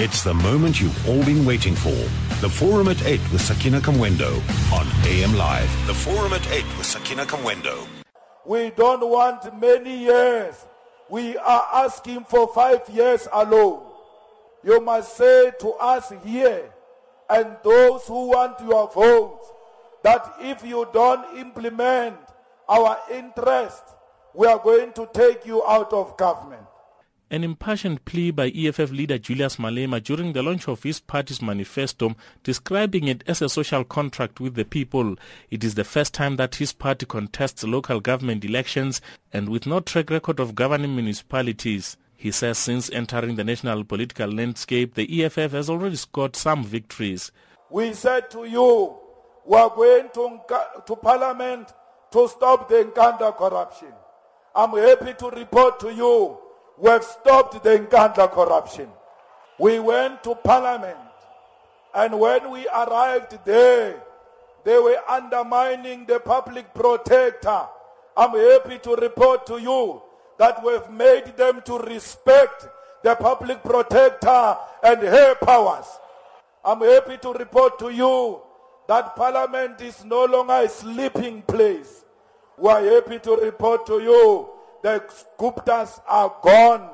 It's the moment you've all been waiting for. The Forum at 8 with Sakina Kamwendo on AM Live. The Forum at 8 with Sakina Kamwendo. We don't want many years. We are asking for five years alone. You must say to us here and those who want your votes that if you don't implement our interest, we are going to take you out of government. An impassioned plea by EFF leader Julius Malema during the launch of his party's manifesto, describing it as a social contract with the people. It is the first time that his party contests local government elections and with no track record of governing municipalities. He says since entering the national political landscape, the EFF has already scored some victories. We said to you, we are going to, to parliament to stop the Nkandla corruption. I'm happy to report to you we have stopped the Nkandla corruption. We went to parliament and when we arrived there, they were undermining the public protector. I'm happy to report to you that we've made them to respect the public protector and her powers. I'm happy to report to you that parliament is no longer a sleeping place. We are happy to report to you the Guptas are gone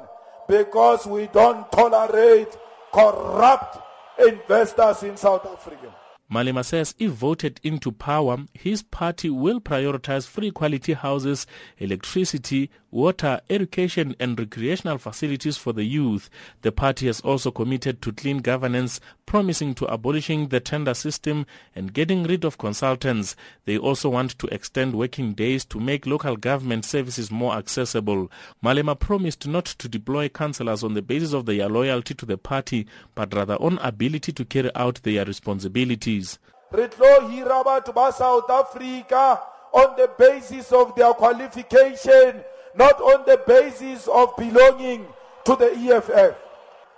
because we don't tolerate corrupt investors in South Africa. Malema says if voted into power, his party will prioritize free quality houses, electricity, water, education and recreational facilities for the youth. The party has also committed to clean governance, promising to abolishing the tender system and getting rid of consultants. They also want to extend working days to make local government services more accessible. Malema promised not to deploy councillors on the basis of their loyalty to the party, but rather on ability to carry out their responsibilities south africa on the basis of their qualification not on the basis of belonging to the eff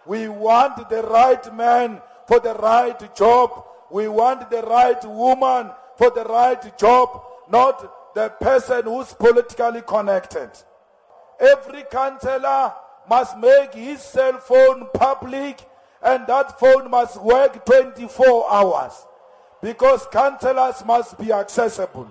we want the right man for the right job we want the right woman for the right job not the person who's politically connected every councillor must make his cell phone public and that phone must work 24 hours because councillors must be accessible.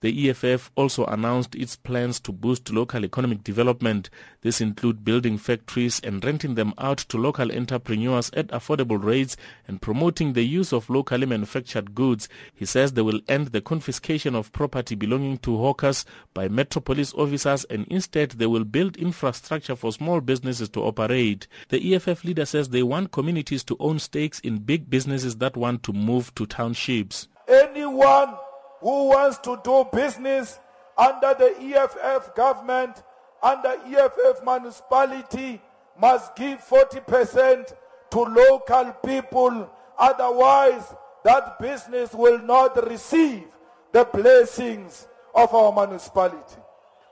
The EFF also announced its plans to boost local economic development. This includes building factories and renting them out to local entrepreneurs at affordable rates and promoting the use of locally manufactured goods. He says they will end the confiscation of property belonging to hawkers by metro police officers and instead they will build infrastructure for small businesses to operate. The EFF leader says they want communities to own stakes in big businesses that want to move to townships. Anyone who wants to do business under the EFF government, under EFF municipality, must give 40% to local people. Otherwise, that business will not receive the blessings of our municipality.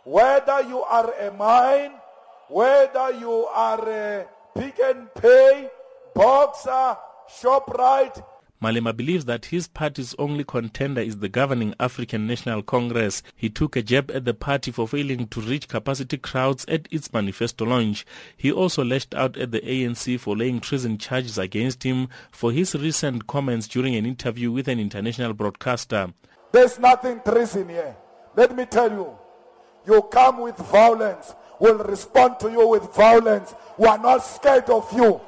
Whether you are a mine, whether you are a Pick n Pay, boxer, ShopRite, Malema believes that his party's only contender is the governing African National Congress. He took a jab at the party for failing to reach capacity crowds at its manifesto launch. He also lashed out at the ANC for laying treason charges against him for his recent comments during an interview with an international broadcaster. There's nothing treason here. Let me tell you. You come with violence. We'll respond to you with violence. We are not scared of you.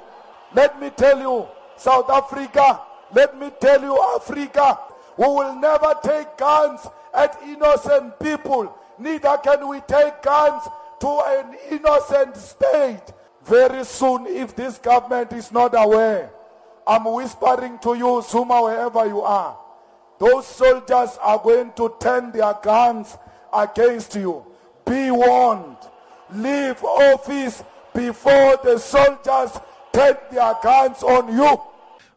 Let me tell you, South Africa, let me tell you, Africa, we will never take guns at innocent people. Neither can we take guns to an innocent state. Very soon, if this government is not aware, I'm whispering to you, Zuma, wherever you are, those soldiers are going to turn their guns against you. Be warned. Leave office before the soldiers turn their guns on you.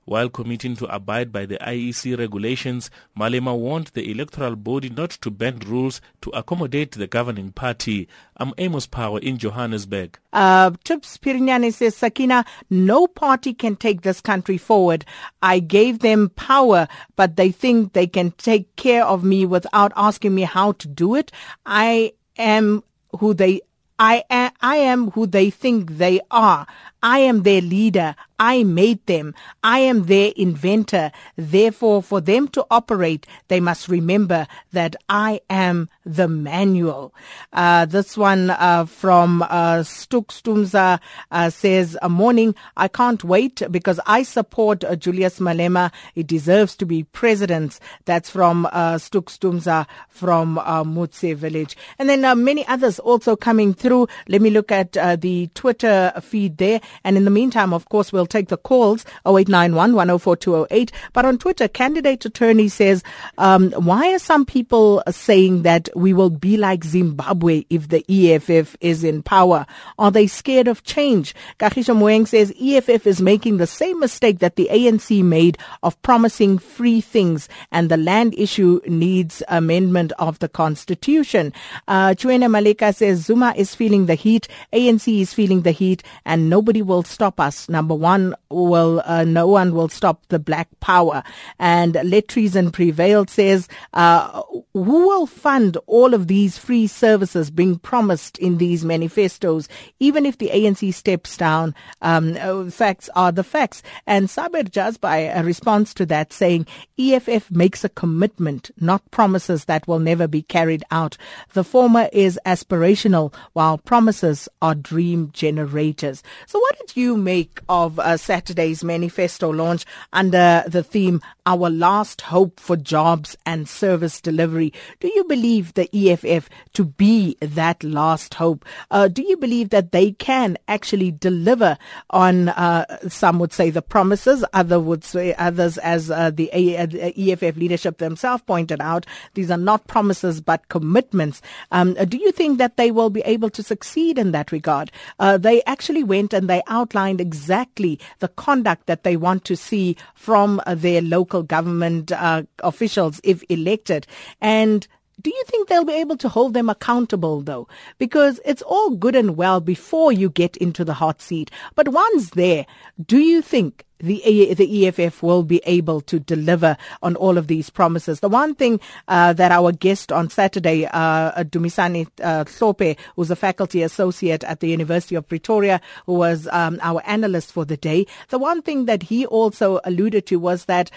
While committing to abide by the IEC regulations, Malema warned the electoral body not to bend rules to accommodate the governing party. I'm Amos Power in Johannesburg. Uh, Trips Pirinyane says, Sakina, no party can take this country forward. I gave them power, but they think they can take care of me without asking me how to do it. I am who they I am, I am who they think they are. I am their leader. I made them. I am their inventor. Therefore, for them to operate, they must remember that I am the manual. Uh, this one uh, from uh, Stuk Stumza uh, says, morning, I can't wait because I support uh, Julius Malema. He deserves to be president. That's from uh, Stuk Stumza from uh, Mutse village. And then uh, many others also coming through. Let me look at uh, the Twitter feed there. And in the meantime, of course, we'll take the calls 0891 104 208. But on Twitter, candidate attorney says, um, why are some people saying that we will be like Zimbabwe if the EFF is in power? Are they scared of change? Kagisha Moeng says EFF is making the same mistake that the ANC made of promising free things and the land issue needs amendment of the constitution. Uh, Chuene Malika says Zuma is feeling the heat, ANC is feeling the heat, and nobody will stop us. Number one will, uh, no one will stop the black power. And let treason prevail says, uh, who will fund all of these free services being promised in these manifestos, even if the ANC steps down? Um, uh, facts are the facts. And Sabir Jazbai uh, responds to that saying, EFF makes a commitment, not promises that will never be carried out. The former is aspirational, while promises are dream generators. So, what did you make of uh, Saturday's manifesto launch under the theme "Our Last Hope for Jobs and Service Delivery"? Do you believe the EFF to be that last hope? Uh, do you believe that they can actually deliver on? Uh, some would say the promises, other would say others, as uh, the EFF leadership themselves pointed out, these are not promises but commitments. Um, do you think that they will be able to succeed in that regard? Uh, they actually went and they outlined exactly the conduct that they want to see from uh, their local government uh, officials if elected. And do you think they'll be able to hold them accountable though? Because it's all good and well before you get into the hot seat. But once there, do you think the the EFF will be able to deliver on all of these promises. The one thing uh, that our guest on Saturday, uh, Dumisani uh, Thope, who's a faculty associate at the University of Pretoria, who was um, our analyst for the day, the one thing that he also alluded to was that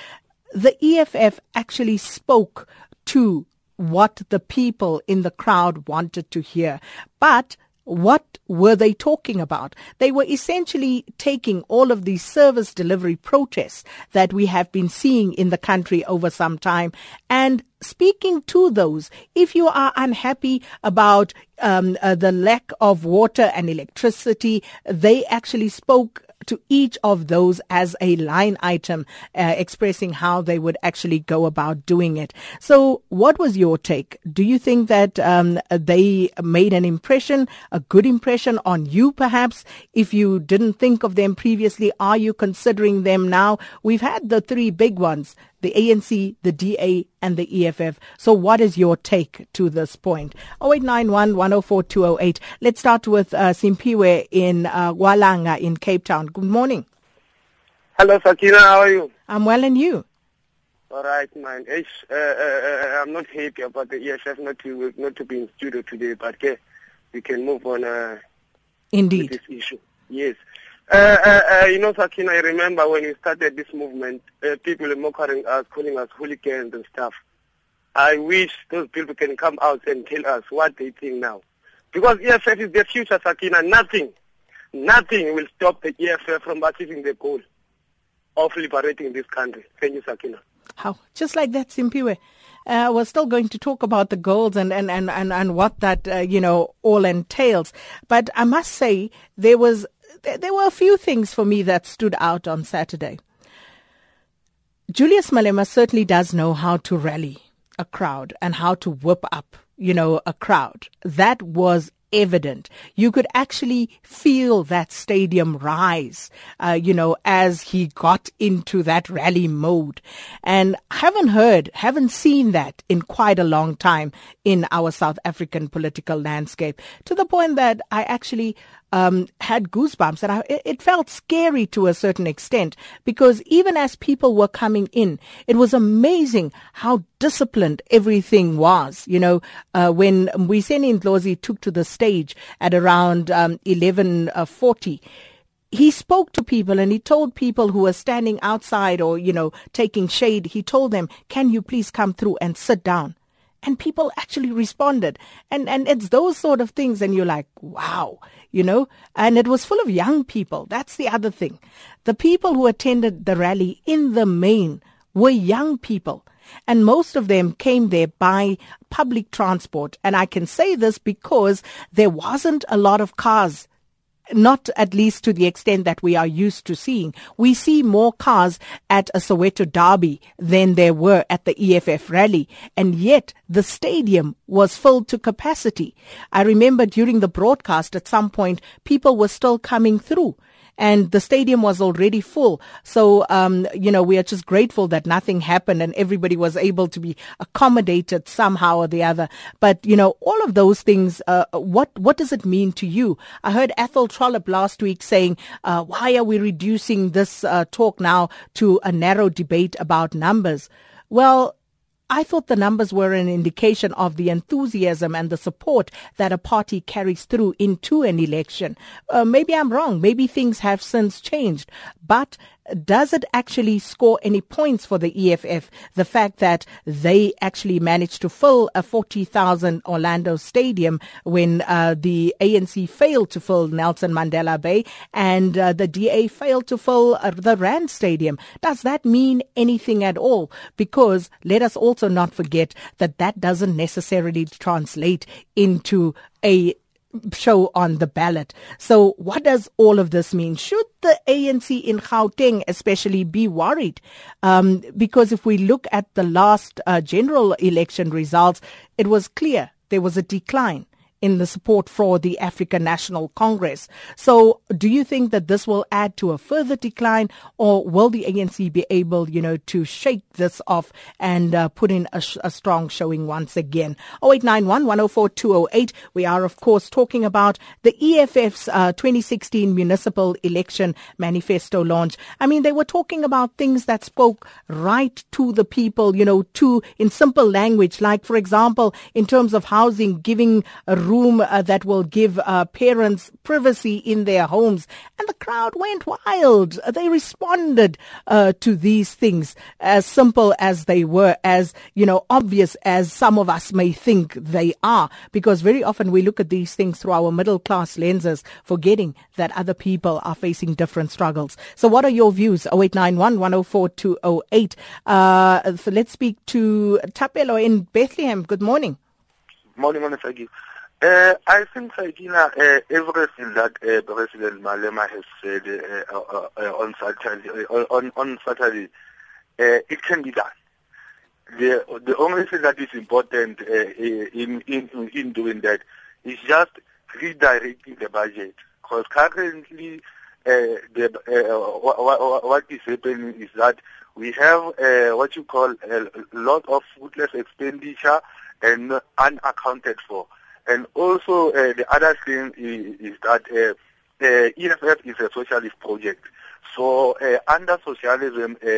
the EFF actually spoke to what the people in the crowd wanted to hear. But what were they talking about? They were essentially taking all of these service delivery protests that we have been seeing in the country over some time and speaking to those. If you are unhappy about um, uh, the lack of water and electricity, they actually spoke to each of those as a line item, uh, expressing how they would actually go about doing it. So, what was your take? Do you think that um, they made an impression, a good impression on you, perhaps? If you didn't think of them previously, are you considering them now? We've had the three big ones the ANC, the DA, and the EFF. So, what is your take to this point? 0891 104 208. Let's start with uh, Simpiwe in uh, Walanga in Cape Town. Good morning. Hello, Sakina. How are you? I'm well, and you? All right, man. It's, uh, uh, uh I'm not happy about the EFF not to not to be in studio today, but okay, we can move on. Uh, Indeed. this issue. Yes. Uh, uh, uh, you know, Sakina, I remember when we started this movement, uh, people were mocking us, calling us hooligans and stuff. I wish those people can come out and tell us what they think now. Because EFF is the future, Sakina. Nothing, nothing will stop the EFF from achieving the goal of liberating this country. Thank you, Sakina. How? Just like that, Simpiwe. Uh, we're still going to talk about the goals and, and, and, and, and what that, uh, you know, all entails. But I must say, there was there, there were a few things for me that stood out on Saturday. Julius Malema certainly does know how to rally a crowd and how to whip up, you know, a crowd. That was evident. You could actually feel that stadium rise, uh, you know, as he got into that rally mode. And haven't heard, haven't seen that in quite a long time in our South African political landscape to the point that I actually um, had goosebumps and I, it felt scary to a certain extent because even as people were coming in, it was amazing how disciplined everything was. You know, uh, when Mbuyiseni Ndlozi took to the stage at around um, 1140, he spoke to people and he told people who were standing outside or, you know, taking shade, he told them, can you please come through and sit down? And people actually responded. And, and it's those sort of things. And you're like, wow, you know, and it was full of young people. That's the other thing. The people who attended the rally in the main were young people. And most of them came there by public transport. And I can say this because there wasn't a lot of cars not at least to the extent that we are used to seeing. We see more cars at a Soweto derby than there were at the EFF rally, and yet the stadium was filled to capacity. I remember during the broadcast at some point, people were still coming through and the stadium was already full. So, um, you know, we are just grateful that nothing happened and everybody was able to be accommodated somehow or the other. But, you know, all of those things, uh, what, what does it mean to you? I heard Athol Trollip last week saying, uh, why are we reducing this uh, talk now to a narrow debate about numbers? Well, I thought the numbers were an indication of the enthusiasm and the support that a party carries through into an election. Uh, maybe I'm wrong. Maybe things have since changed. But does it actually score any points for the EFF? The fact that they actually managed to fill a 40,000 Orlando stadium when uh, the ANC failed to fill Nelson Mandela Bay and uh, the DA failed to fill uh, the Rand Stadium. Does that mean anything at all? Because let us also not forget that that doesn't necessarily translate into a show on the ballot. So what does all of this mean? Should the ANC in Gauteng especially be worried? Um, because if we look at the last uh, general election results, it was clear there was a decline in the support for the African National Congress. So do you think that this will add to a further decline or will the ANC be able, you know, to shake this off and uh, put in a, sh- a, strong showing once again? 0891 104 208. We are, of course, talking about the EFF's uh, 2016 municipal election manifesto launch. I mean, they were talking about things that spoke right to the people, you know, to in simple language, like, for example, in terms of housing, giving a room uh, that will give uh, parents privacy in their homes. And the crowd went wild. They responded uh, to these things as simple as they were, as, you know, obvious as some of us may think they are. Because very often we look at these things through our middle class lenses, forgetting that other people are facing different struggles. So what are your views? 0891 104 208. Uh, so let's speak to Tapelo in Bethlehem. Good morning. Morning, Monisagi. Uh, I think, Sakina, uh, eh, everything that uh, President Malema has said on Saturday, on, on Saturday it can be done. The, the only thing that is important in, in, in doing that is just redirecting the budget. Because currently, the, what, what is happening is that we have what you call a lot of fruitless expenditure and unaccounted for. And also uh, the other thing is, is that uh, uh, EFF is a socialist project. So uh, under socialism, uh,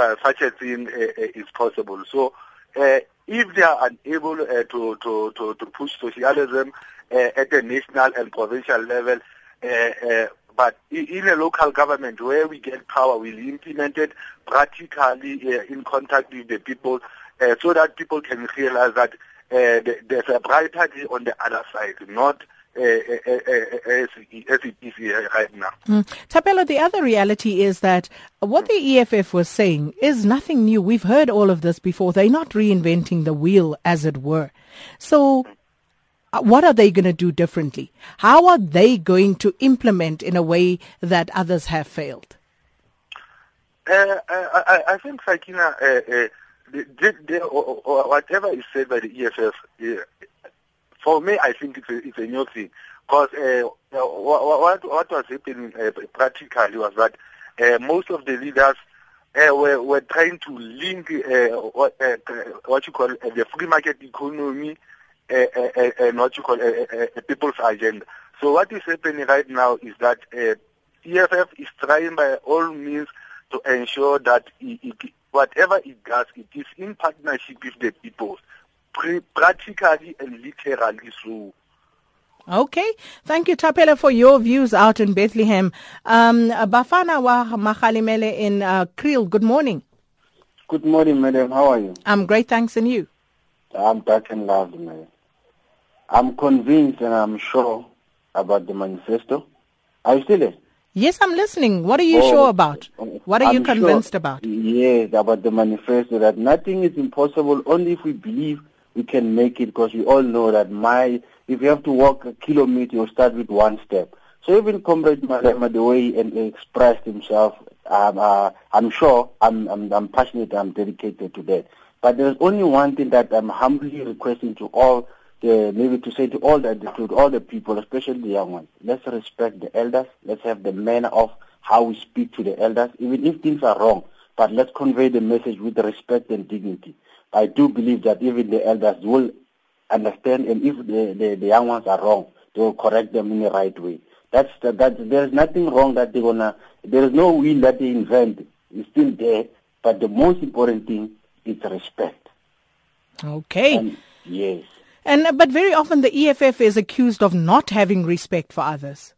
uh, such a thing is possible. So if they are unable to, to, to, to, push socialism at the national and provincial level, but in a local government where we get power, we'll implement it practically in contact with the people so that people can realize that there's a brighter day on the other side, not uh, uh, as, it is right now. Mm. Tapelo, the other reality is that what the EFF was saying is nothing new. We've heard all of this before. They're not reinventing the wheel, as it were. So, what are they going to do differently? How are they going to implement in a way that others have failed? Uh, I, I, think, Sakina, uh, the, the, or, or whatever is said by the EFF, uh, for me, I think it's a, it's a new thing. Because uh, what, what was happening uh, practically was that uh, most of the leaders uh, were, were trying to link uh, what, uh, what you call uh, the free market economy uh, uh, and what you call a people's agenda. So what is happening right now is that EFF is trying by all means to ensure that it, it, whatever it does, it is in partnership with the people, practically and literally so. Okay. Thank you, Tapela, for your views out in Bethlehem. Um, Bafana wa Makhalimele in uh, Kriel, good morning. Good morning, madam. How are you? I'm great, thanks, and you? I'm back and loved, madam. I'm convinced and I'm sure about the manifesto. Are you still there? Yes, I'm listening. What are you oh, sure about? What are I'm you convinced sure, about? Yes, about the manifesto that nothing is impossible only if we believe we can make it because we all know that my if you have to walk a kilometer you start with one step. So even Comrade Malema, the way he expressed himself, um, uh, I'm sure I'm, I'm, I'm passionate, I'm dedicated to that. But there's only one thing that I'm humbly requesting to all the, maybe to say to all the, to all the people, especially the young ones, let's respect the elders. Let's have the manner of how we speak to the elders, even if things are wrong. But let's convey the message with respect and dignity. I do believe that even the elders will understand, and if the, the, the young ones are wrong, they will correct them in the right way. That's the, that. There is nothing wrong that they're gonna. There is no wheel that they invent. It's still there, but the most important thing is respect. Okay. And, yes. And uh, but very often the EFF is accused of not having respect for others.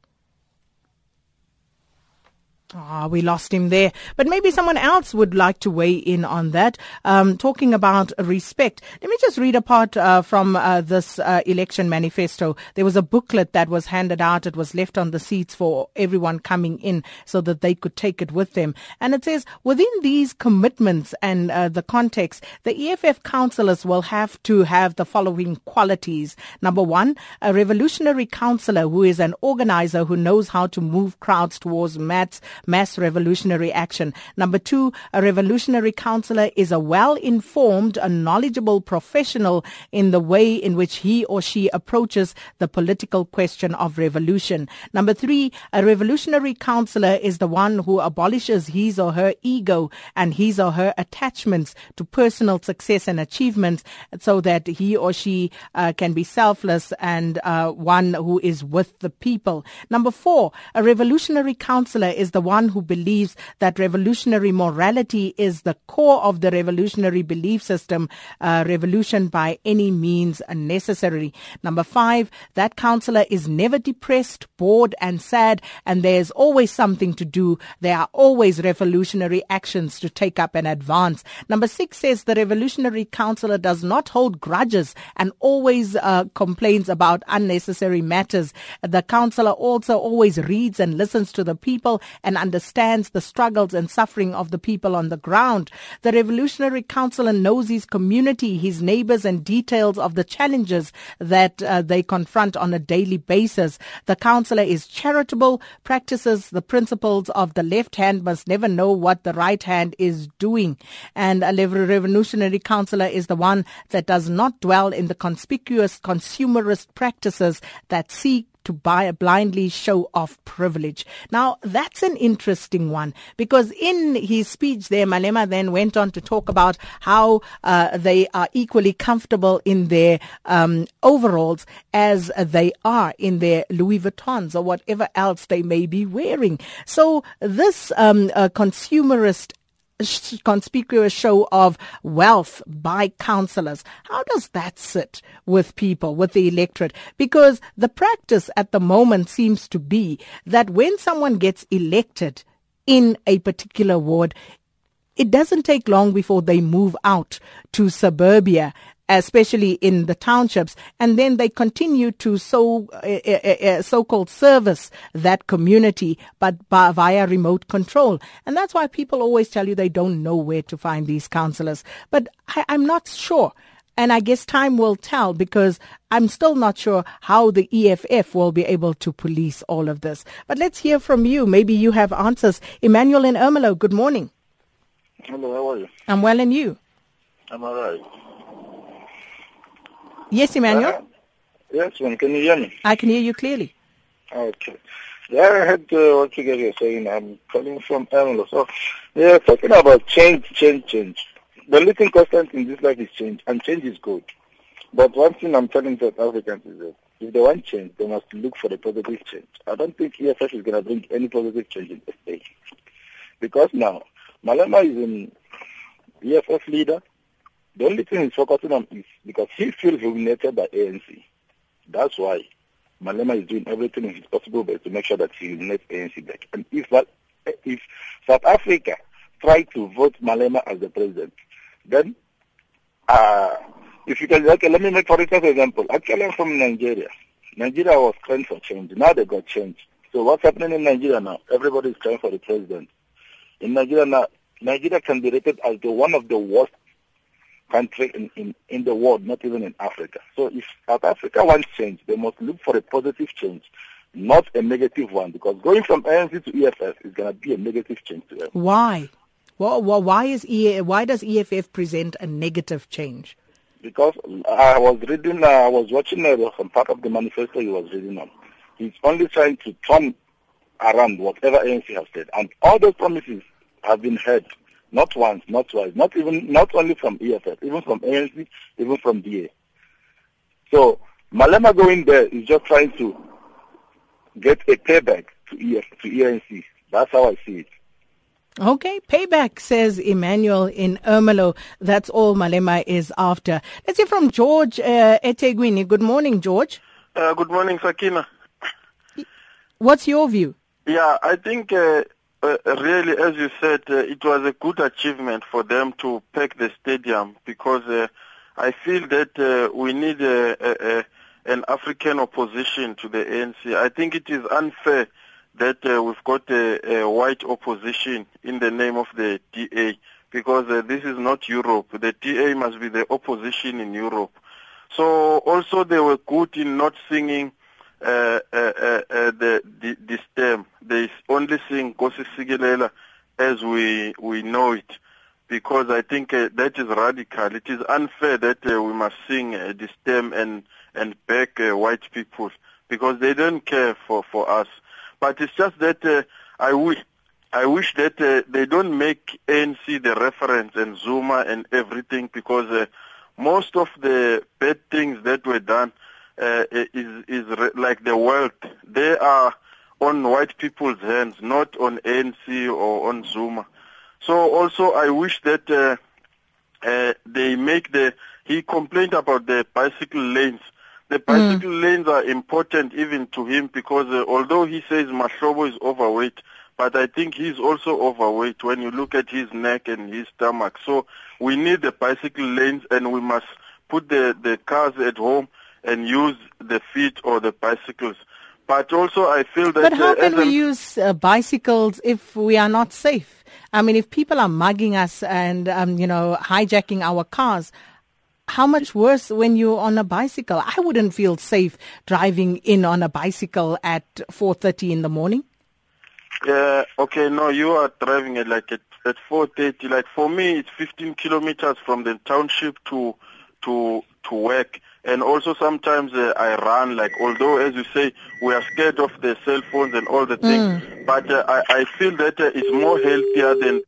Ah, we lost him there. But maybe someone else would like to weigh in on that, um, talking about respect. Let me just read a part uh, from uh, this uh, election manifesto. There was a booklet that was handed out. It was left on the seats for everyone coming in so that they could take it with them. And it says, within these commitments and uh, the context, the EFF councillors will have to have the following qualities. Number one, a revolutionary councillor who is an organizer who knows how to move crowds towards mats mass revolutionary action. Number two, a revolutionary counselor is a well-informed, a knowledgeable professional in the way in which he or she approaches the political question of revolution. Number three, a revolutionary counselor is the one who abolishes his or her ego and his or her attachments to personal success and achievements so that he or she uh, can be selfless and uh, one who is with the people. Number four, a revolutionary counselor is the one who believes that revolutionary morality is the core of the revolutionary belief system, uh, revolution by any means necessary. Number five, that counselor is never depressed, bored, and sad, and there's always something to do. There are always revolutionary actions to take up and advance. Number six says the revolutionary counselor does not hold grudges and always uh, complains about unnecessary matters. The counselor also always reads and listens to the people and understands the struggles and suffering of the people on the ground. The Revolutionary Councillor knows his community, his neighbors, and details of the challenges that uh, they confront on a daily basis. The councillor is charitable, practices the principles of the left hand must never know what the right hand is doing. And a revolutionary councillor is the one that does not dwell in the conspicuous consumerist practices that seek to buy, blindly show off privilege. Now, that's an interesting one because in his speech there, Malema then went on to talk about how uh, they are equally comfortable in their um, overalls as they are in their Louis Vuittons or whatever else they may be wearing. So this um, uh, consumerist conspicuous show of wealth by councillors. How does that sit with people, with the electorate? Because the practice at the moment seems to be that when someone gets elected in a particular ward, it doesn't take long before they move out to suburbia especially in the townships, and then they continue to so uh, so-called service that community, but by, via remote control. And that's why people always tell you they don't know where to find these counselors. But I, I'm not sure. And I guess time will tell because I'm still not sure how the EFF will be able to police all of this. But let's hear from you. Maybe you have answers. Emmanuel in Ermelo, good morning. Hello, how are you? I'm well, and you? I'm all right. Yes, Emmanuel? Uh, yes, ma'am. Can you hear me? I can hear you clearly. Okay. Yeah, I heard uh, what you guys are saying. I'm calling from Ermelo. So, yeah, talking about change, change, change. The only thing constant in this life is change, and change is good. But one thing I'm telling South Africans is that if they want change, they must look for the positive change. I don't think EFF is going to bring any positive change in the state. Because now, Malema is an EFF leader. The only thing he's focusing on is because he feels humiliated by ANC. That's why Malema is doing everything in his possible best to make sure that he net ANC back. And if if South Africa try to vote Malema as the president, then uh, if you can, okay, let me make for instance an example. Actually, I'm from Nigeria. Nigeria was crying for change. Now they got change. So what's happening in Nigeria now? Everybody is crying for the president. In Nigeria now, Nigeria can be rated as the one of the worst country in, in, in the world, not even in Africa. So if South Africa wants change, they must look for a positive change, not a negative one, because going from ANC to EFF is going to be a negative change to them. Why? Well, well, why is e- why does EFF present a negative change? Because I was reading, uh, I was watching uh, some part of the manifesto he was reading on. He's only trying to turn around whatever ANC has said, and all those promises have been heard not once, not twice, not even not only from EFF, even from ANC, even from DA. So Malema going there is just trying to get a payback to EF to ENC. That's how I see it. Okay, payback, says Emmanuel in Ermelo. That's all Malema is after. Let's hear from George uh, eThekwini. Good morning, George. Uh, good morning, Sakina. What's your view? Yeah, I think uh, uh, really, as you said, uh, it was a good achievement for them to pack the stadium because uh, I feel that uh, we need a, a, an African opposition to the ANC. I think it is unfair that uh, we've got a, a, white opposition in the name of the DA because uh, this is not Europe. The DA must be the opposition in Europe. So also they were good in not singing uh, uh, uh, uh, the, the, the stem. They only sing Nkosi Sikelela as we, we know it because I think uh, that is radical. It is unfair that uh, we must sing the stem and, and back white people because they don't care for, for us. But it's just that I wish I wish that they don't make ANC the reference and Zuma and everything because most of the bad things that were done uh, is is re- like the wealth. They are on white people's hands, not on ANC or on Zuma. So also, I wish that uh, uh, they make the. He complained about the bicycle lanes. The bicycle mm. lanes are important even to him because uh, although he says Mahlobo is overweight, but I think he's also overweight when you look at his neck and his stomach. So we need the bicycle lanes and we must put the, the cars at home and use the feet or the bicycles. But also, I feel that. But how can we use uh, bicycles if we are not safe? I mean, if people are mugging us and um, you know hijacking our cars, how much worse when you're on a bicycle? I wouldn't feel safe driving in on a bicycle at 4:30 in the morning. Yeah. Okay. No, you are driving it like at at 4:30. Like for me, it's 15 kilometers from the township to to to work and also sometimes uh, I run like although as you say we are scared of the cell phones and all the things mm. but uh, I, I feel that uh, it's more healthier than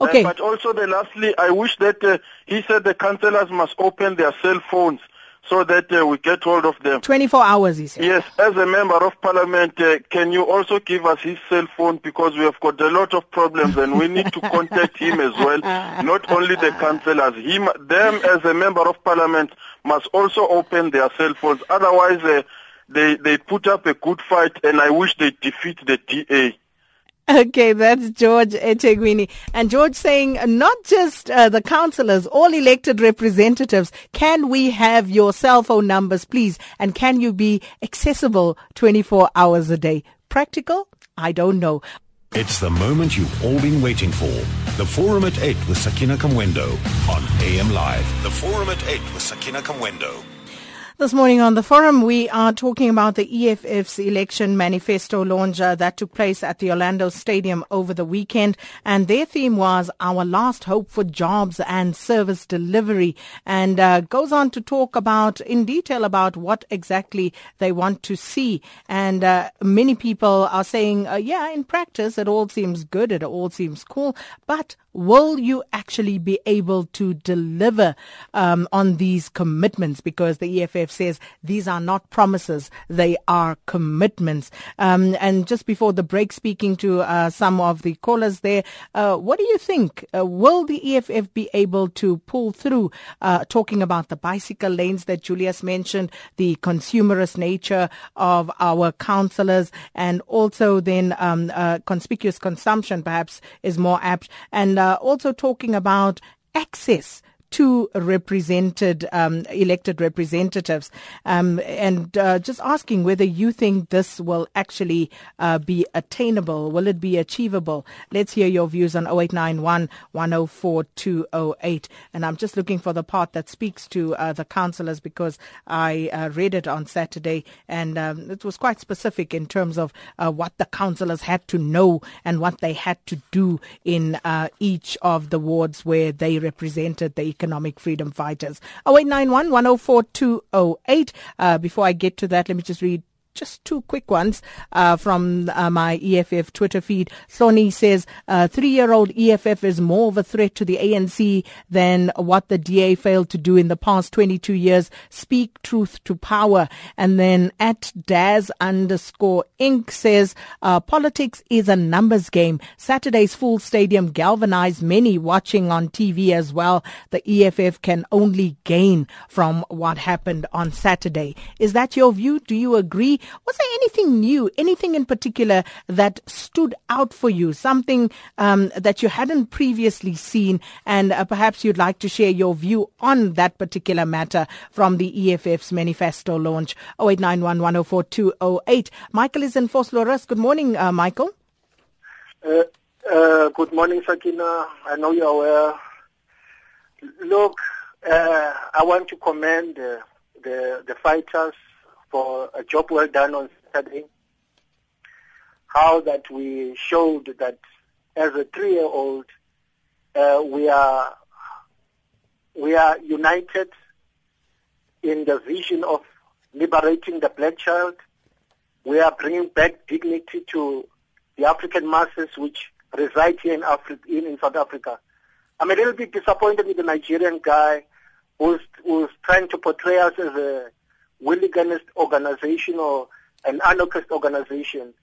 Okay. Uh, but also, the lastly, I wish that uh, he said the councillors must open their cell phones so that uh, we get hold of them. 24 hours, he said. Yes, as a member of parliament, uh, can you also give us his cell phone because we have got a lot of problems and we need to contact him as well, not only the councillors. Him, them as a member of parliament must also open their cell phones. Otherwise, uh, they, they put up a good fight and I wish they defeat the DA. Okay, that's George eThekwini. And George saying not just uh, the councillors, all elected representatives, can we have your cell phone numbers, please? And can you be accessible 24 hours a day? Practical? I don't know. It's the moment you've all been waiting for. The Forum at 8 with Sakina Kamwendo on AM Live. The Forum at 8 with Sakina Kamwendo. This morning on the forum, we are talking about the EFF's election manifesto launch uh, that took place at the Orlando Stadium over the weekend. And their theme was our last hope for jobs and service delivery and uh, goes on to talk about in detail about what exactly they want to see. And uh, many people are saying, uh, yeah, in practice, it all seems good. It all seems cool. But will you actually be able to deliver um, on these commitments? Because the EFF EFF says these are not promises, they are commitments. Um, and just before the break, speaking to uh, some of the callers there, uh, what do you think? Uh, will the EFF be able to pull through uh, talking about the bicycle lanes that Julius mentioned, the consumerist nature of our councillors, and also then um, uh, conspicuous consumption perhaps is more apt, and uh, also talking about access two represented um, elected representatives, um, and uh, just asking whether you think this will actually uh, be attainable. Will it be achievable? Let's hear your views on 0891 104 208. And I'm just looking for the part that speaks to uh, the councillors because I uh, read it on Saturday, and um, it was quite specific in terms of uh, what the councillors had to know and what they had to do in uh, each of the wards where they represented the economic freedom fighters. 0891 104 208. Uh, before I get to that, let me just read just two quick ones uh, from uh, my EFF Twitter feed. Sony says uh, three-year-old EFF is more of a threat to the ANC than what the DA failed to do in the past 22 years. Speak truth to power. And then at Daz underscore Inc says uh, politics is a numbers game. Saturday's full stadium galvanized many watching on TV as well. The EFF can only gain from what happened on Saturday. Is that your view? Do you agree? Was there anything new, anything in particular that stood out for you, something um, that you hadn't previously seen, and uh, perhaps you'd like to share your view on that particular matter from the EFF's manifesto launch? 0891 Michael is in Vosloorus. Good morning, uh, Michael. Uh, uh, good morning, Sakina. I know you're aware. Look, uh, I want to commend uh, the the fighters for a job well done on Saturday. How that we showed that as a three-year-old, uh, we are we are united in the vision of liberating the black child. We are bringing back dignity to the African masses which reside here in, Afri- in, in South Africa. I'm a little bit disappointed with the Nigerian guy who's, who's trying to portray us as a hooliganist organization or an anarchist organization.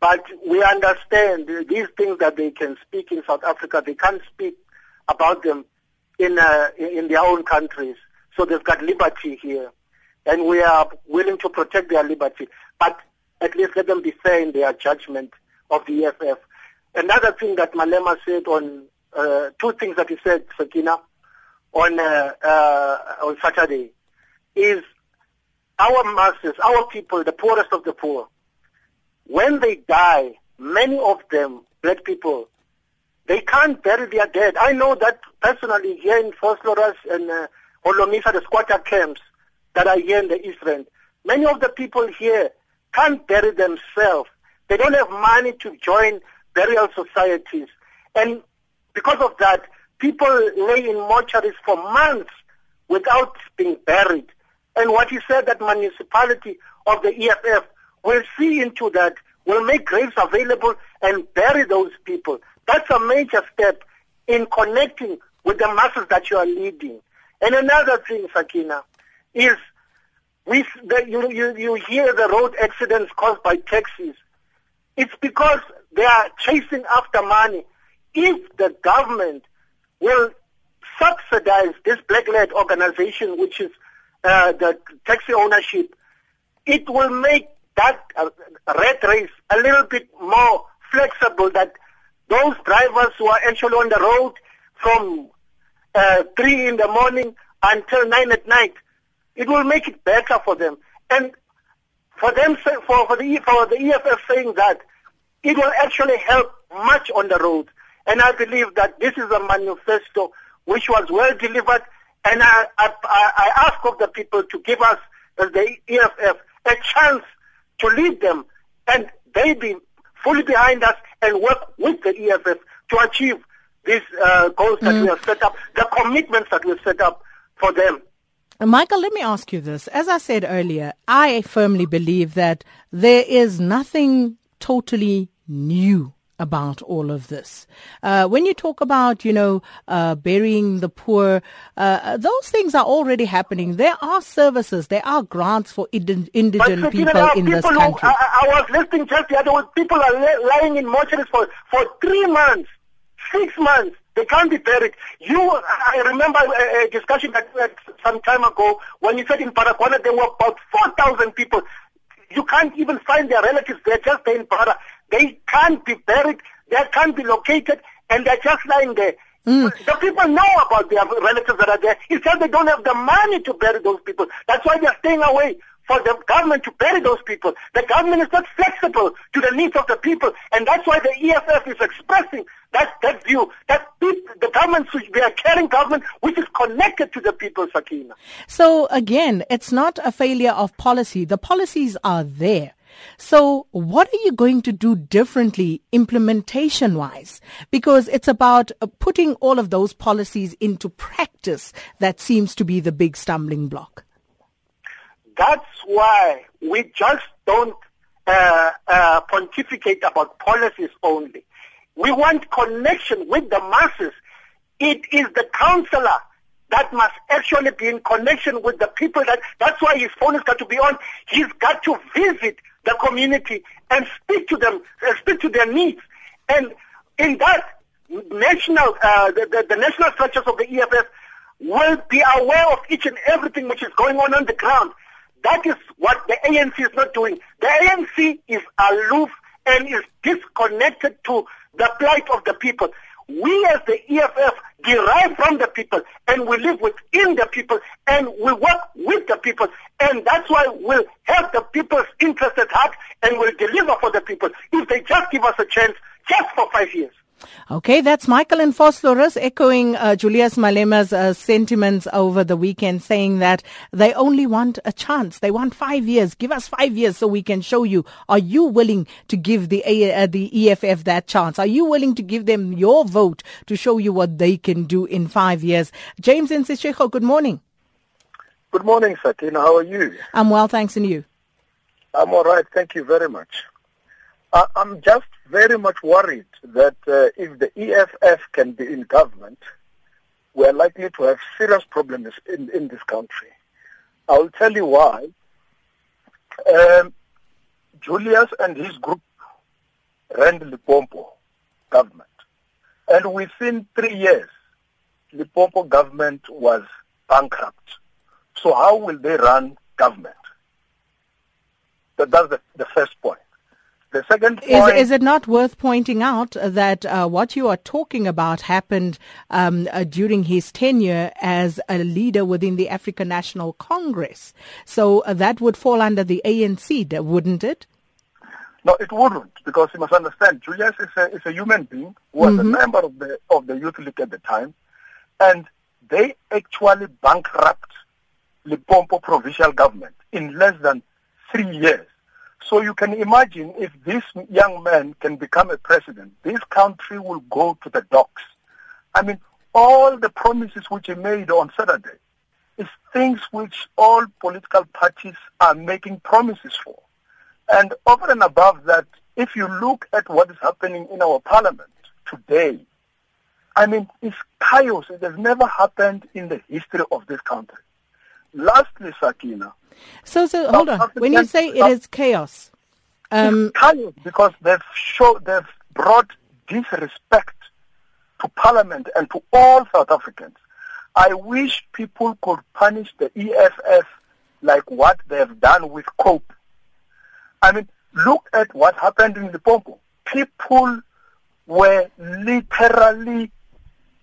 But we understand these things that they can speak in South Africa, they can't speak about them in, uh, in their own countries. So they've got liberty here. And we are willing to protect their liberty. But at least let them be fair in their judgment of the EFF. Another thing that Malema said on, uh, two things that he said, Sakina, on, uh, uh, on Saturday, is our masses, our people, the poorest of the poor, when they die, many of them, black people, they can't bury their dead. I know that personally here in Vosloorus and uh, Holomisa, the squatter camps that are here in the East End, many of the people here can't bury themselves. They don't have money to join burial societies. And because of that, people lay in mortuaries for months without being buried. And what he said that municipality of the EFF will see into that, will make graves available and bury those people. That's a major step in connecting with the masses that you are leading. And another thing, Sakina, is we, the, you, you, you hear the road accidents caused by taxis. It's because they are chasing after money. If the government will subsidize this black-led organization, which is uh, the taxi ownership, it will make that uh, red race a little bit more flexible that those drivers who are actually on the road from uh, 3 in the morning until 9 at night, it will make it better for them. And for them, for, for, the, for the EFF saying that, it will actually help much on the road. And I believe that this is a manifesto which was well delivered and I, I, I ask of the people to give us, as the EFF, a chance to lead them and they be fully behind us and work with the EFF to achieve these uh, goals that mm. we have set up, the commitments that we've set up for them. Michael, let me ask you this. As I said earlier, I firmly believe that there is nothing totally new about all of this. Uh, when you talk about, you know, uh, burying the poor, uh, those things are already happening. There are services, there are grants for indigent but, people in people this country. Who, I, I, was listening just the other way. People are lying in mortuaries for, for three months, six months. They can't be buried. You, I remember a, a discussion that some time ago when you said in Baragwanath there were about 4,000 people. You can't even find their relatives. They're just there in Bara. They can't be buried. They can't be located. And they're just lying there. Mm. The people know about their relatives that are there. It's just they don't have the money to bury those people. That's why they're staying away for the government to bury those people. The government is not flexible to the needs of the people. And that's why the EFF is expressing that, that view, that people, the government should be a caring government which is connected to the people, Sakina. So again, it's not a failure of policy. The policies are there. So what are you going to do differently implementation wise? Because it's about uh, putting all of those policies into practice that seems to be the big stumbling block. That's why we just don't uh, uh, pontificate about policies only. We want connection with the masses. It is the counselor that must actually be in connection with the people. That that's why his phone has got to be on. He's got to visit the community and speak to them, uh, speak to their needs. And in that, national, uh, the, the, the national structures of the EFF will be aware of each and everything which is going on on the ground. That is what the ANC is not doing. The ANC is aloof and is disconnected to the plight of the people. We as the EFF derive from the people and we live within the people and we work with the people and that's why we'll have the people's interest at heart and we'll deliver for the people if they just give us a chance just for five years. Okay, that's Michael and Vosloorus echoing uh, Julius Malema's uh, sentiments over the weekend, saying that they only want a chance. They want five years. Give us five years so we can show you. Are you willing to give the uh, the EFF that chance? Are you willing to give them your vote to show you what they can do in five years? James and Seshego, good morning. Good morning, Sakina. How are you? I'm well, thanks, and you? I'm all right. Thank you very much. Uh, I'm just very much worried that uh, if the EFF can be in government, we're likely to have serious problems in, in this country. I'll tell you why. Um, Julius and his group ran the Limpopo government. And within three years, Limpopo government was bankrupt. So how will they run government? That, that's the, the first point. The second point, is, is it not worth pointing out that uh, what you are talking about happened um, uh, during his tenure as a leader within the African National Congress? So uh, that would fall under the ANC, wouldn't it? No, it wouldn't, because you must understand, Julius is a, is a human being who was mm-hmm. a member of the of the Youth League at the time, and they actually bankrupt Limpopo provincial government in less than three years. So you can imagine if this young man can become a president, this country will go to the docks. I mean, all the promises which he made on Saturday is things which all political parties are making promises for. And over and above that, if you look at what is happening in our parliament today, I mean, it's chaos. It has never happened in the history of this country. Lastly, Sakina, so, so hold on. When you say it is chaos, um, chaos because they've show, they've brought disrespect to Parliament and to all South Africans. I wish people could punish the EFF like what they've done with COPE. I mean, look at what happened in the Limpopo. People were literally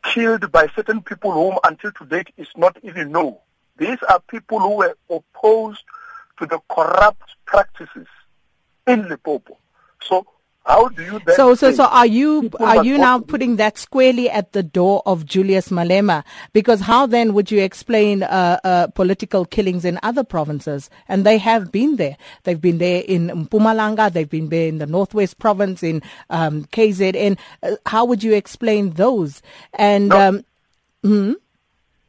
killed by certain people whom until today is not even known. These are people who were opposed to the corrupt practices in Limpopo. So how do you then So so so are you are you now putting that squarely at the door of Julius Malema? Because how then would you explain uh, uh, political killings in other provinces? And they have been there. They've been there in Mpumalanga. They've been there in the Northwest Province in um, KZN. Uh, how would you explain those? And no. um, hmm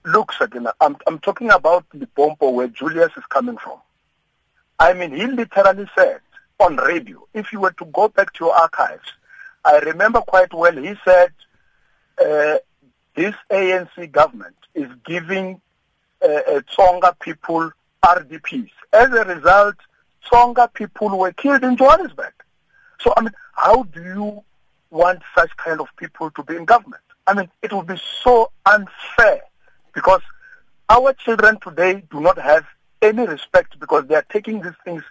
Look, Sakina, I'm, I'm talking about the Limpopo where Julius is coming from. I mean, he literally said on radio, if you were to go back to your archives, I remember quite well he said uh, this ANC government is giving uh, uh, Tsonga people RDPs. As a result, Tsonga people were killed in Johannesburg. So, I mean, how do you want such kind of people to be in government? I mean, it would be so unfair because our children today do not have any respect because they are taking these things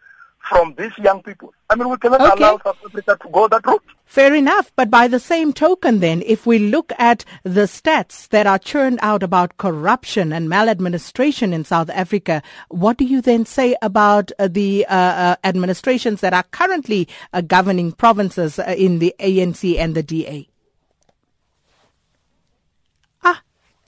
from these young people. I mean, we cannot okay. allow South Africa to go that route. Fair enough. But by the same token, then, if we look at the stats that are churned out about corruption and maladministration in South Africa, what do you then say about uh, the uh, uh, administrations that are currently uh, governing provinces uh, in the ANC and the DA?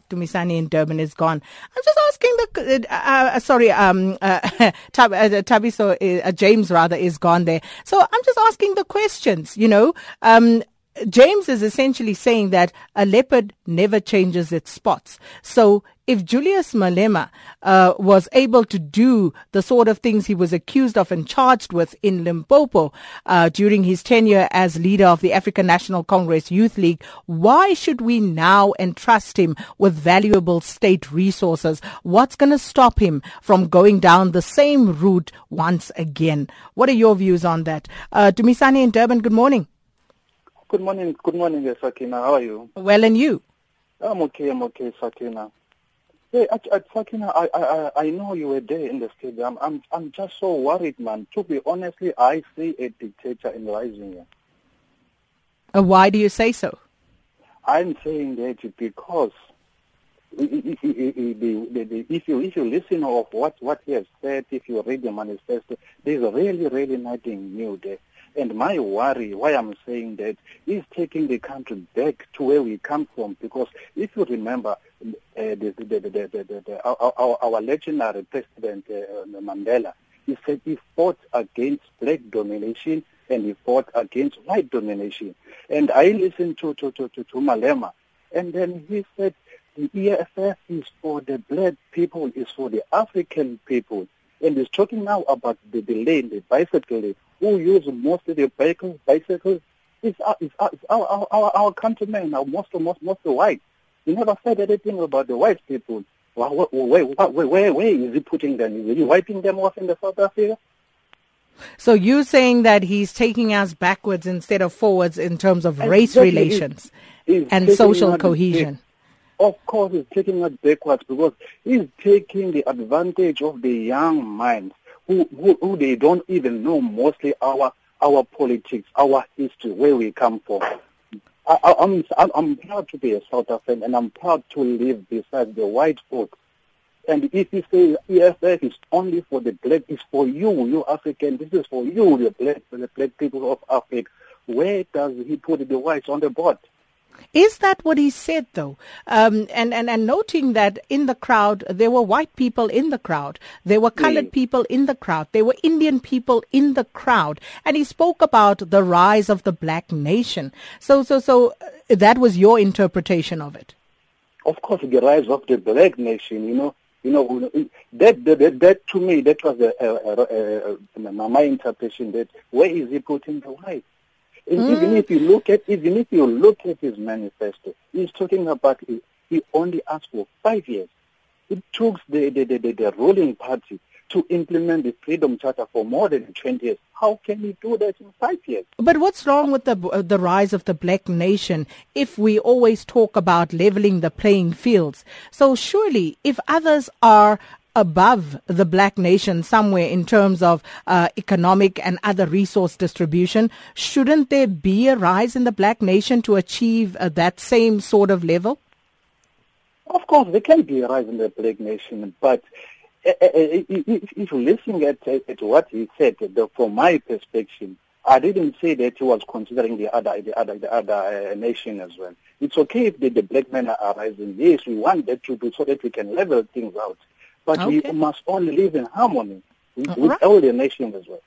Dumisani in Durban is gone. I'm just asking the, uh, uh, sorry, um, uh, Tab, uh, Thabiso, uh, James rather is gone there. So I'm just asking the questions, you know, um, James is essentially saying that a leopard never changes its spots. So if Julius Malema uh, was able to do the sort of things he was accused of and charged with in Limpopo uh, during his tenure as leader of the African National Congress Youth League, why should we now entrust him with valuable state resources? What's going to stop him from going down the same route once again? What are your views on that? Uh, Dumisani in Durban, good morning. Good morning. Good morning, Sakina. How are you? Well, and you? I'm okay. I'm okay, Sakina. Hey, at, at Sakina, I, I I know you were there in the stadium. I'm I'm just so worried, man. To be honestly, I see a dictator in rising. Uh, why do you say so? I'm saying that because if you if you listen of what what he has said, if you read the manifesto, there's really really nothing new there. And my worry, why I'm saying that, is taking the country back to where we come from. Because if you remember, uh, the, the, the, our, our, our, legendary president uh, Mandela, he said he fought against black domination and he fought against white domination. And I listened to, to, to, to, to Malema, and then he said the EFF is for the black people, is for the African people. And he's talking now about the, the lane, the bicycle who use mostly the bicycles, bicycles uh, it's, uh, our, it's, our, it's our, our, our countrymen, our most, most, most white. He never said anything about the white people. Where, where, where, where, where is he putting them? Is he wiping them off in the South Africa? So you're saying that he's taking us backwards instead of forwards in terms of and race relations he's, he's and social cohesion? Of course, he's taking us backwards because he's taking the advantage of the young minds who, who, who they don't even know mostly our our politics, our history, where we come from. I, am I'm, I'm proud to be a South African, and I'm proud to live beside the white folks. And if you say EFF is only for the black, it's for you, you African. This is for you, the black, the black people of Africa. Where does he put the whites on the board? Is that what he said, though? Um, and, and, and noting that in the crowd, there were white people in the crowd, there were colored mm. people in the crowd, there were Indian people in the crowd, and he spoke about the rise of the black nation. So, so, so uh, that was your interpretation of it. Of course, the rise of the black nation, you know, you know, that, that, that to me, that was a, a, a, my interpretation that where is he putting the white? Mm. Even if you look at even if you look at his manifesto, he's talking about he, he only asked for five years. It took the, the, the, the, ruling party to implement the Freedom Charter for more than 20 years. How can he do that in five years? But what's wrong with the uh, the rise of the black nation if we always talk about leveling the playing fields? So surely, if others are above the black nation somewhere in terms of uh, economic and other resource distribution. Shouldn't there be a rise in the black nation to achieve uh, that same sort of level? Of course, there can be a rise in the black nation, but uh, uh, uh if you listen at, at what he said, from my perspective, I didn't say that he was considering the other the other the other uh, nation as well. It's okay if the, the black men are rising. Yes, we want that to do so that we can level things out. But okay. we must all live in harmony with, with right. all the nations as well.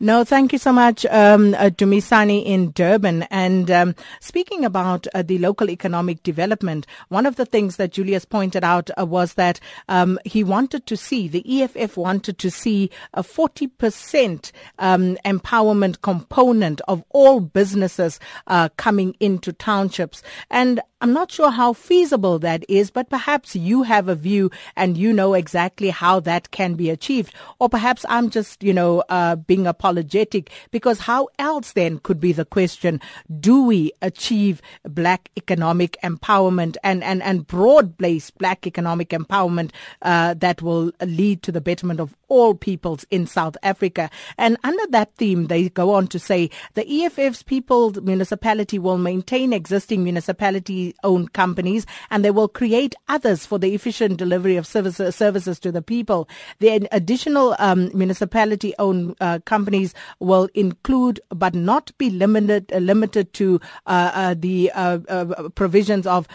No, thank you so much, um, uh, Dumisani in Durban. And um, speaking about uh, the local economic development, one of the things that Julius pointed out uh, was that um, he wanted to see, the EFF wanted to see a 40% um, empowerment component of all businesses uh, coming into townships. And I'm not sure how feasible that is, but perhaps you have a view and you know exactly how that can be achieved. Or perhaps I'm just, you know, uh, being a apologetic because how else then could be the question do we achieve black economic empowerment and, and, and broad based black economic empowerment uh, that will lead to the betterment of all peoples in South Africa? And under that theme, they go on to say the EFF's People's Municipality will maintain existing municipality owned companies and they will create others for the efficient delivery of services, services to the people. The additional um, municipality owned uh, companies companies will include but not be limited uh, limited to uh, uh the provisions of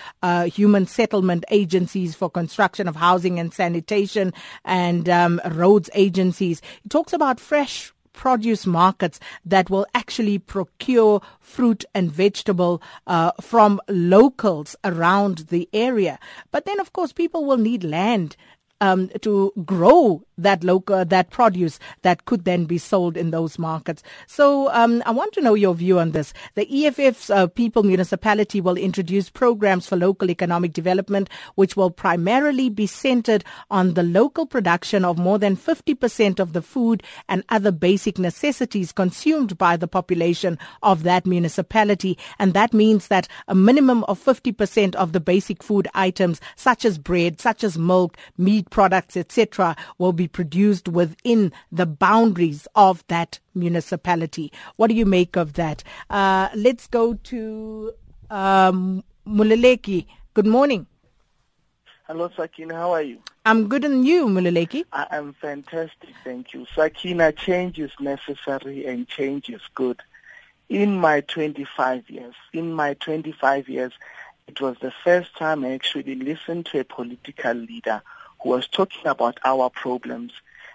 human settlement agencies for construction of housing and sanitation and um, roads agencies. It talks about fresh produce markets that will actually procure fruit and vegetable uh, from locals around the area. But then, of course, people will need land um, to grow that local that produce that could then be sold in those markets. So um, I want to know your view on this. The EFF's uh, People Municipality will introduce programs for local economic development, which will primarily be centered on the local production of more than 50% of the food and other basic necessities consumed by the population of that municipality. And that means that a minimum of 50% of the basic food items, such as bread, such as milk, meat, products, etc., will be produced within the boundaries of that municipality. What do you make of that? Uh, let's go to um, Mululeki. Good morning. Hello, Sakina. How are you? I'm good and you, Mululeki? I am fantastic, thank you. Sakina, change is necessary and change is good. In my 25 years, in my 25 years, it was the first time I actually listened to a political leader was talking about our problems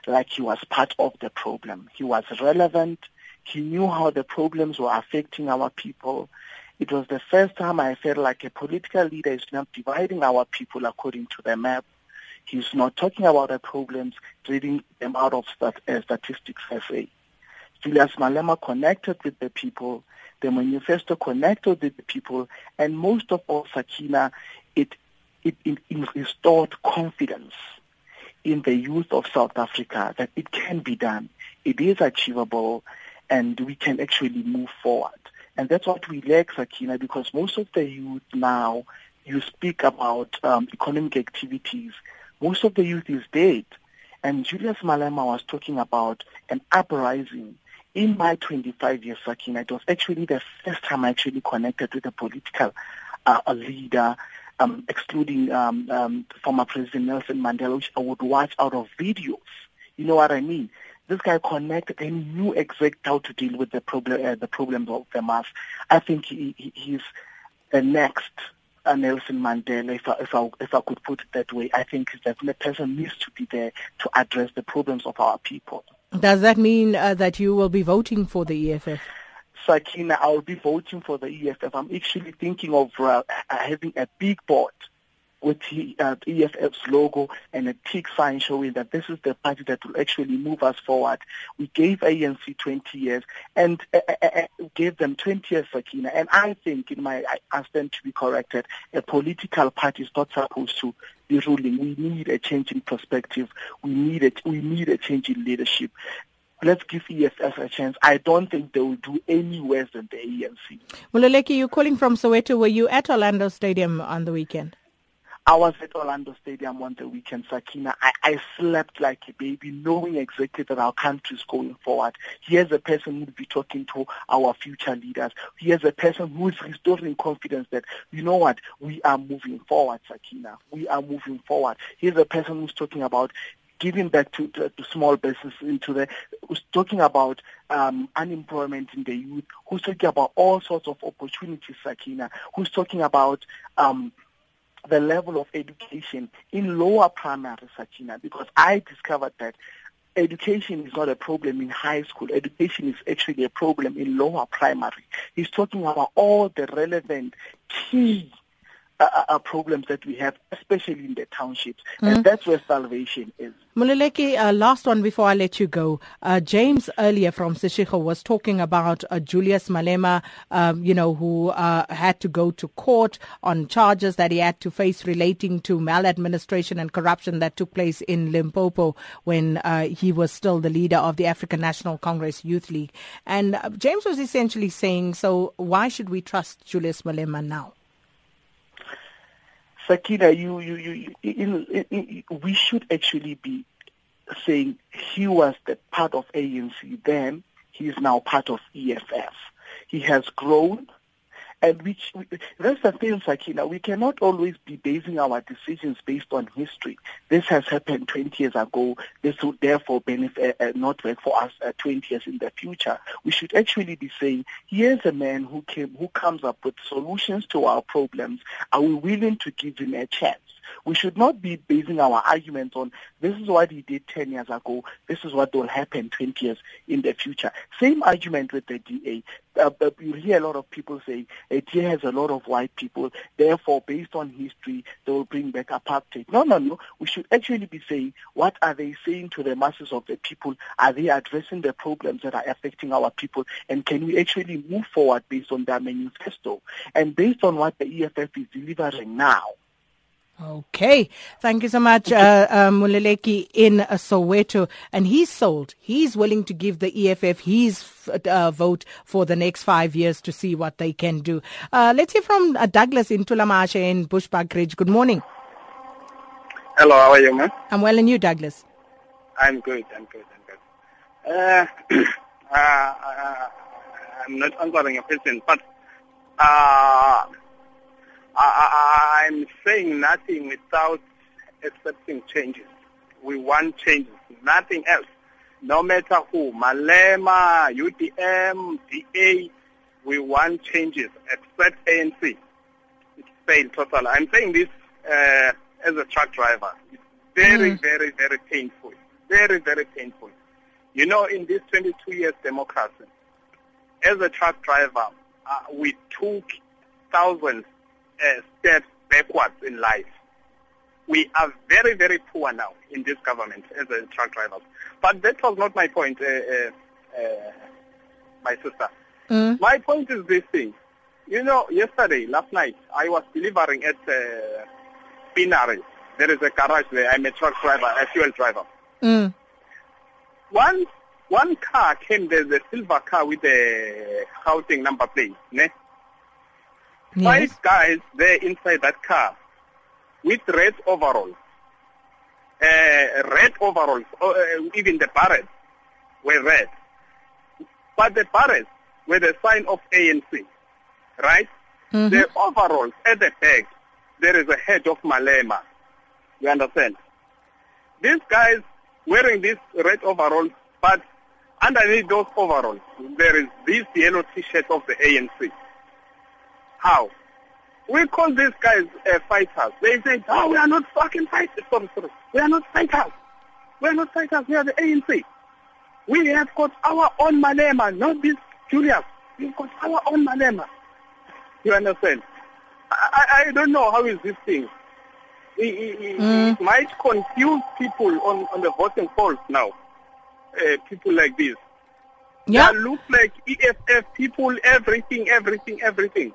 like he was part of the problem. He was relevant. He knew how the problems were affecting our people. It was the first time I felt like a political leader is not dividing our people according to the map. He's not talking about the problems, reading them out of stat- uh, statistics SA. Julius Malema connected with the people. The manifesto connected with the people. And most of all, Sakina, it it, it, it restored confidence in the youth of South Africa that it can be done, it is achievable, and we can actually move forward. And that's what we lack, Sakina, because most of the youth now, you speak about um, economic activities, most of the youth is dead. And Julius Malema was talking about an uprising. In my 25 years, Sakina, it was actually the first time I actually connected with a political uh, a leader um, excluding um, um, former President Nelson Mandela, which I would watch out of videos. You know what I mean? This guy connected and knew exactly how to deal with the problem, uh, the problems of the mass. I think he, he, he's the next uh, Nelson Mandela, if I, if I if I could put it that way. I think that the person needs to be there to address the problems of our people. Does that mean uh, that you will be voting for the EFF? Sakina, I'll be voting for the EFF. I'm actually thinking of uh, having a big board with the uh, EFF's logo and a tick sign showing that this is the party that will actually move us forward. We gave ANC 20 years and uh, uh, uh, gave them 20 years, Sakina. And I think, in my, I stand to be corrected, a political party is not supposed to be ruling. We need a change in perspective. We need a, we need a change in leadership let's give EFF a chance. I don't think they will do any worse than the ANC. Mululeki, you're calling from Soweto. Were you at Orlando Stadium on the weekend? I was at Orlando Stadium on the weekend, Sakina. I, I slept like a baby, knowing exactly that our country is going forward. Here's a person who will be talking to our future leaders. Here's a person who is restoring confidence that, you know what, we are moving forward, Sakina. We are moving forward. Here's a person who's talking about giving back to, to, to small business into the who's talking about um, unemployment in the youth, who's talking about all sorts of opportunities, Sakina, who's talking about um, the level of education in lower primary, Sakina, because I discovered that education is not a problem in high school. Education is actually a problem in lower primary. He's talking about all the relevant key uh, uh, problems that we have, especially in the townships. Mm. And that's where salvation is. Mululeki, uh, last one before I let you go. Uh, James earlier from Seshego was talking about uh, Julius Malema, um, you know, who uh, had to go to court on charges that he had to face relating to maladministration and corruption that took place in Limpopo when uh, he was still the leader of the African National Congress Youth League. And uh, James was essentially saying, so why should we trust Julius Malema now? Sakina, you, you, you, in, we should actually be saying he was the part of ANC then, he is now part of EFF. He has grown, and which that's the thing, Sakina. We cannot always be basing our decisions based on history. This has happened 20 years ago. This would therefore benefit, uh, not work for us uh, 20 years in the future. We should actually be saying, here's a man who came, who comes up with solutions to our problems. Are we willing to give him a chance? We should not be basing our arguments on this is what he did 10 years ago, this is what will happen 20 years in the future. Same argument with the DA. Uh, you hear a lot of people say a DA has a lot of white people, therefore, based on history, they will bring back apartheid. No, no, no. We should actually be saying what are they saying to the masses of the people? Are they addressing the problems that are affecting our people? And can we actually move forward based on their manifesto? And based on what the EFF is delivering now, Okay. Thank you so much, uh, uh, Mululeki in uh, Soweto. And he's sold. He's willing to give the EFF his uh, vote for the next five years to see what they can do. Uh, let's hear from uh, Douglas in Thulamahashe in Bushbuckridge. Good morning. Hello, how are you, man? I'm well, and you, Douglas? I'm good, I'm good, I'm good. I'm not answering your question, but I, I'm saying nothing without accepting changes. We want changes, nothing else. No matter who, Malema, UDM, DA, we want changes, except ANC. It's failed totally. I'm saying this uh, as a truck driver. It's very, mm. very, very painful. Very, very painful. You know, in this 22 years democracy, as a truck driver, uh, we took thousands uh, steps backwards in life. We are very, very poor now in this government as a truck drivers. But that was not my point, uh, uh, uh, my sister. Mm. My point is this thing. You know, yesterday, last night, I was delivering at uh, Pinari. There is a garage there. I'm a truck driver, a fuel driver. Mm. One one car came there, the silver car with the housing number plate. Ne? Yes. Five guys there inside that car with red overalls. Uh, red overalls, uh, even the barrels were red. But the barrels were the sign of ANC, right? Mm-hmm. The overalls at the back, there is a head of Malema. You understand? These guys wearing these red overalls, but underneath those overalls, there is this yellow T-shirt of the ANC. How? We call these guys uh, fighters. They say, oh, we are not fucking fighters. Sorry, sorry. We are not fighters. We are not fighters. We are the ANC. We have got our own Malema, not this Julius. We've got our own Malema. You understand? I, I, I don't know how is this thing. It, it, mm. it might confuse people on, on the voting polls now. Uh, people like this. Yeah. They look like EFF people, everything, everything, everything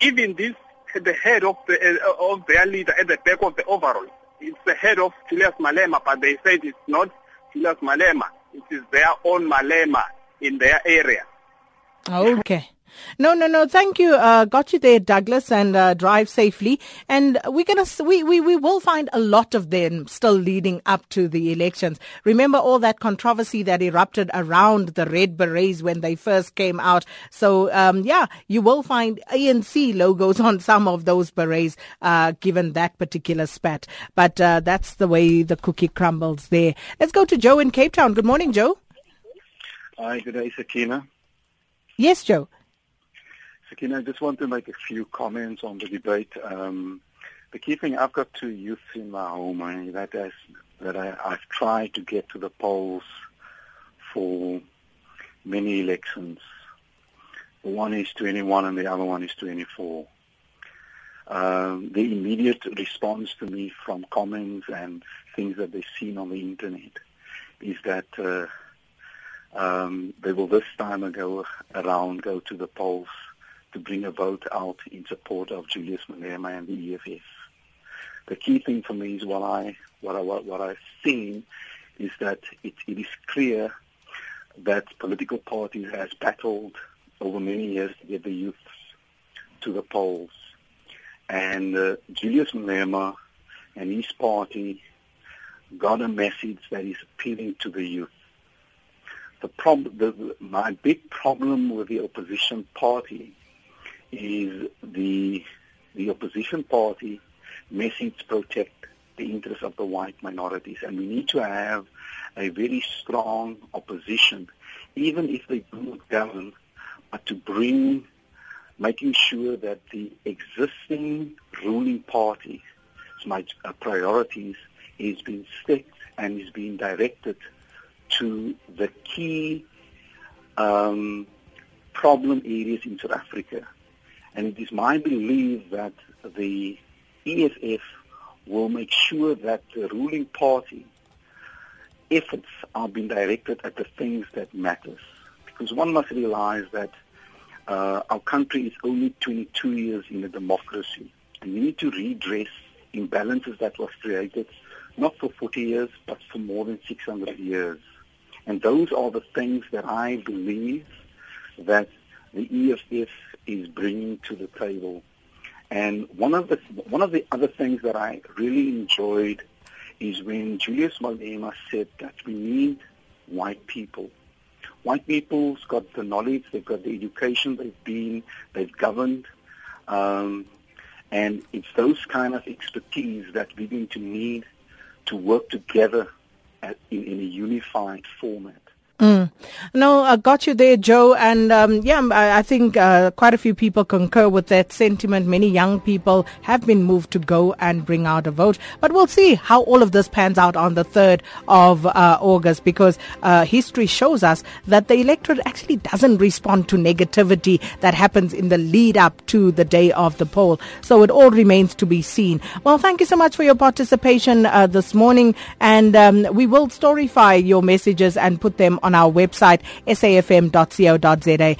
even this, the head of the uh, of their leader at the back of the overall, it's the head of Julius Malema, but they said it's not Julius Malema. It is their own Malema in their area. Okay. No, no, no. Thank you. Uh, got you there, Douglas, and uh, drive safely. And we're gonna we, we we will find a lot of them still leading up to the elections. Remember all that controversy that erupted around the red berets when they first came out. So um, yeah, you will find ANC logos on some of those berets, uh, given that particular spat. But uh, that's the way the cookie crumbles there. Let's go to Joe in Cape Town. Good morning, Joe. Hi, good day, Sakina. Yes, Joe. Sakina, I just want to make a few comments on the debate. Um, the key thing, I've got two youths in my home. I, that I, I've tried to get to the polls for many elections. One is 21 and the other one is 24. Um, the immediate response to me from comments and things that they've seen on the internet is that uh, um, they will this time go around, go to the polls to bring a vote out in support of Julius Malema and the EFF. The key thing for me is what I what I what, I've seen is that it, it is clear that political parties has battled over many years to get the youth to the polls. And uh, Julius Malema and his party got a message that is appealing to the youth. The prob- the, my big problem with the opposition party is the the opposition party message protect the interests of the white minorities, and we need to have a very strong opposition, even if they do not govern, but to bring, making sure that the existing ruling parties, my uh, priorities, is being set and is being directed to the key um, problem areas in South Africa. And it is my belief that the EFF will make sure that the ruling party efforts are being directed at the things that matters. Because one must realize that uh, our country is only 22 years in a democracy. And we need to redress imbalances that was created not for 40 years, but for more than 600 years. And those are the things that I believe that the EFF is bringing to the table. And one of the one of the other things that I really enjoyed is when Julius Malema said that we need white people. White people's got the knowledge, they've got the education, they've been, they've governed, um, and it's those kind of expertise that we're going to need to work together at, in, in a unified format. Mm. No, I got you there, Joe. And um, yeah, I, I think uh, quite a few people concur with that sentiment. Many young people have been moved to go and bring out a vote. But we'll see how all of this pans out on the 3rd of uh, August because uh, history shows us that the electorate actually doesn't respond to negativity that happens in the lead up to the day of the poll. So it all remains to be seen. Well, thank you so much for your participation uh, this morning. And um, we will storify your messages and put them on our website, safm.co.za.